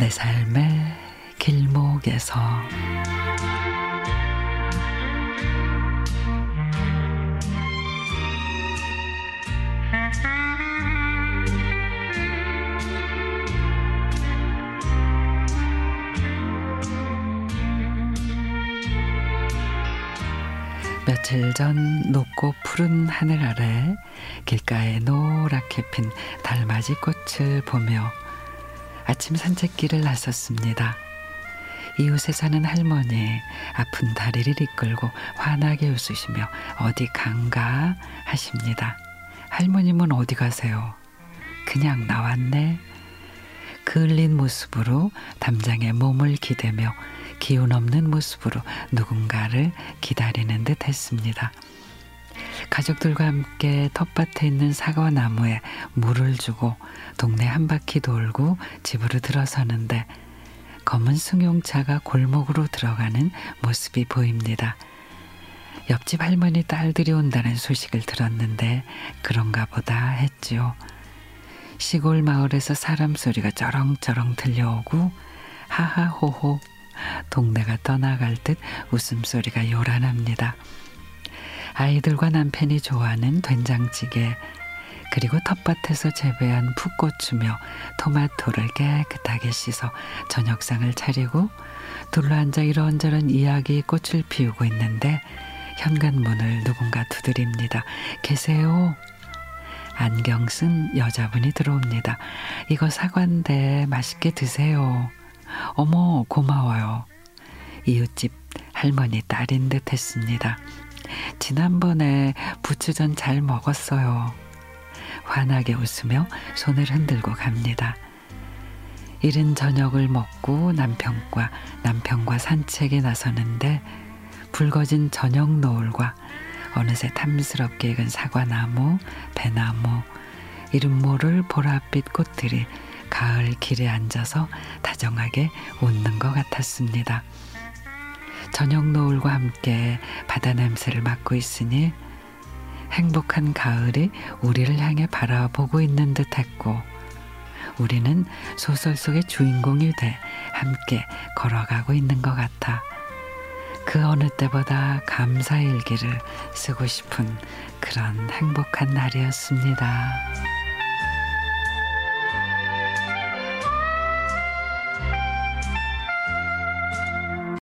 내 삶의 길목에서. 며칠 전 높고 푸른 하늘 아래 길가에 노랗게 핀 달맞이 꽃을 보며 아침 산책길을 나섰습니다. 이웃에 사는 할머니 아픈 다리를 이끌고 환하게 웃으시며 어디 간가 하십니다. 할머님은 어디 가세요? 그냥 나왔네. 그을린 모습으로 담장에 몸을 기대며 기운 없는 모습으로 누군가를 기다리는 듯 했습니다. 가족들과 함께 텃밭에 있는 사과 나무에 물을 주고 동네 한 바퀴 돌고 집으로 들어서는데 검은 승용차가 골목으로 들어가는 모습이 보입니다. 옆집 할머니 딸들이 온다는 소식을 들었는데 그런가 보다 했지요. 시골 마을에서 사람 소리가 쩌렁쩌렁 들려오고 하하호호 동네가 떠나갈 듯 웃음소리가 요란합니다. 아이들과 남편이 좋아하는 된장찌개 그리고 텃밭에서 재배한 풋고추며 토마토를 깨끗하게 씻어 저녁상을 차리고 둘러앉아 이런저런 이야기 꽃을 피우고 있는데 현관문을 누군가 두드립니다. 계세요? 안경 쓴 여자분이 들어옵니다. 이거 사과인데 맛있게 드세요. 어머, 고마워요. 이웃집 할머니 딸인 듯 했습니다. 지난번에 부추전 잘 먹었어요. 환하게 웃으며 손을 흔들고 갑니다. 이른 저녁을 먹고 남편과 남편과 산책에 나서는데 붉어진 저녁 노을과 어느새 탐스럽게 익은 사과나무, 배나무, 이름 모를 보랏빛 꽃들이 가을 길에 앉아서 다정하게 웃는 것 같았습니다. 저녁 노을과 함께 바다 냄새를 맡고 있으니 행복한 가을이 우리를 향해 바라보고 있는 듯 했고 우리는 소설 속의 주인공이 돼 함께 걸어가고 있는 것 같아 그 어느 때보다 감사 일기를 쓰고 싶은 그런 행복한 날이었습니다.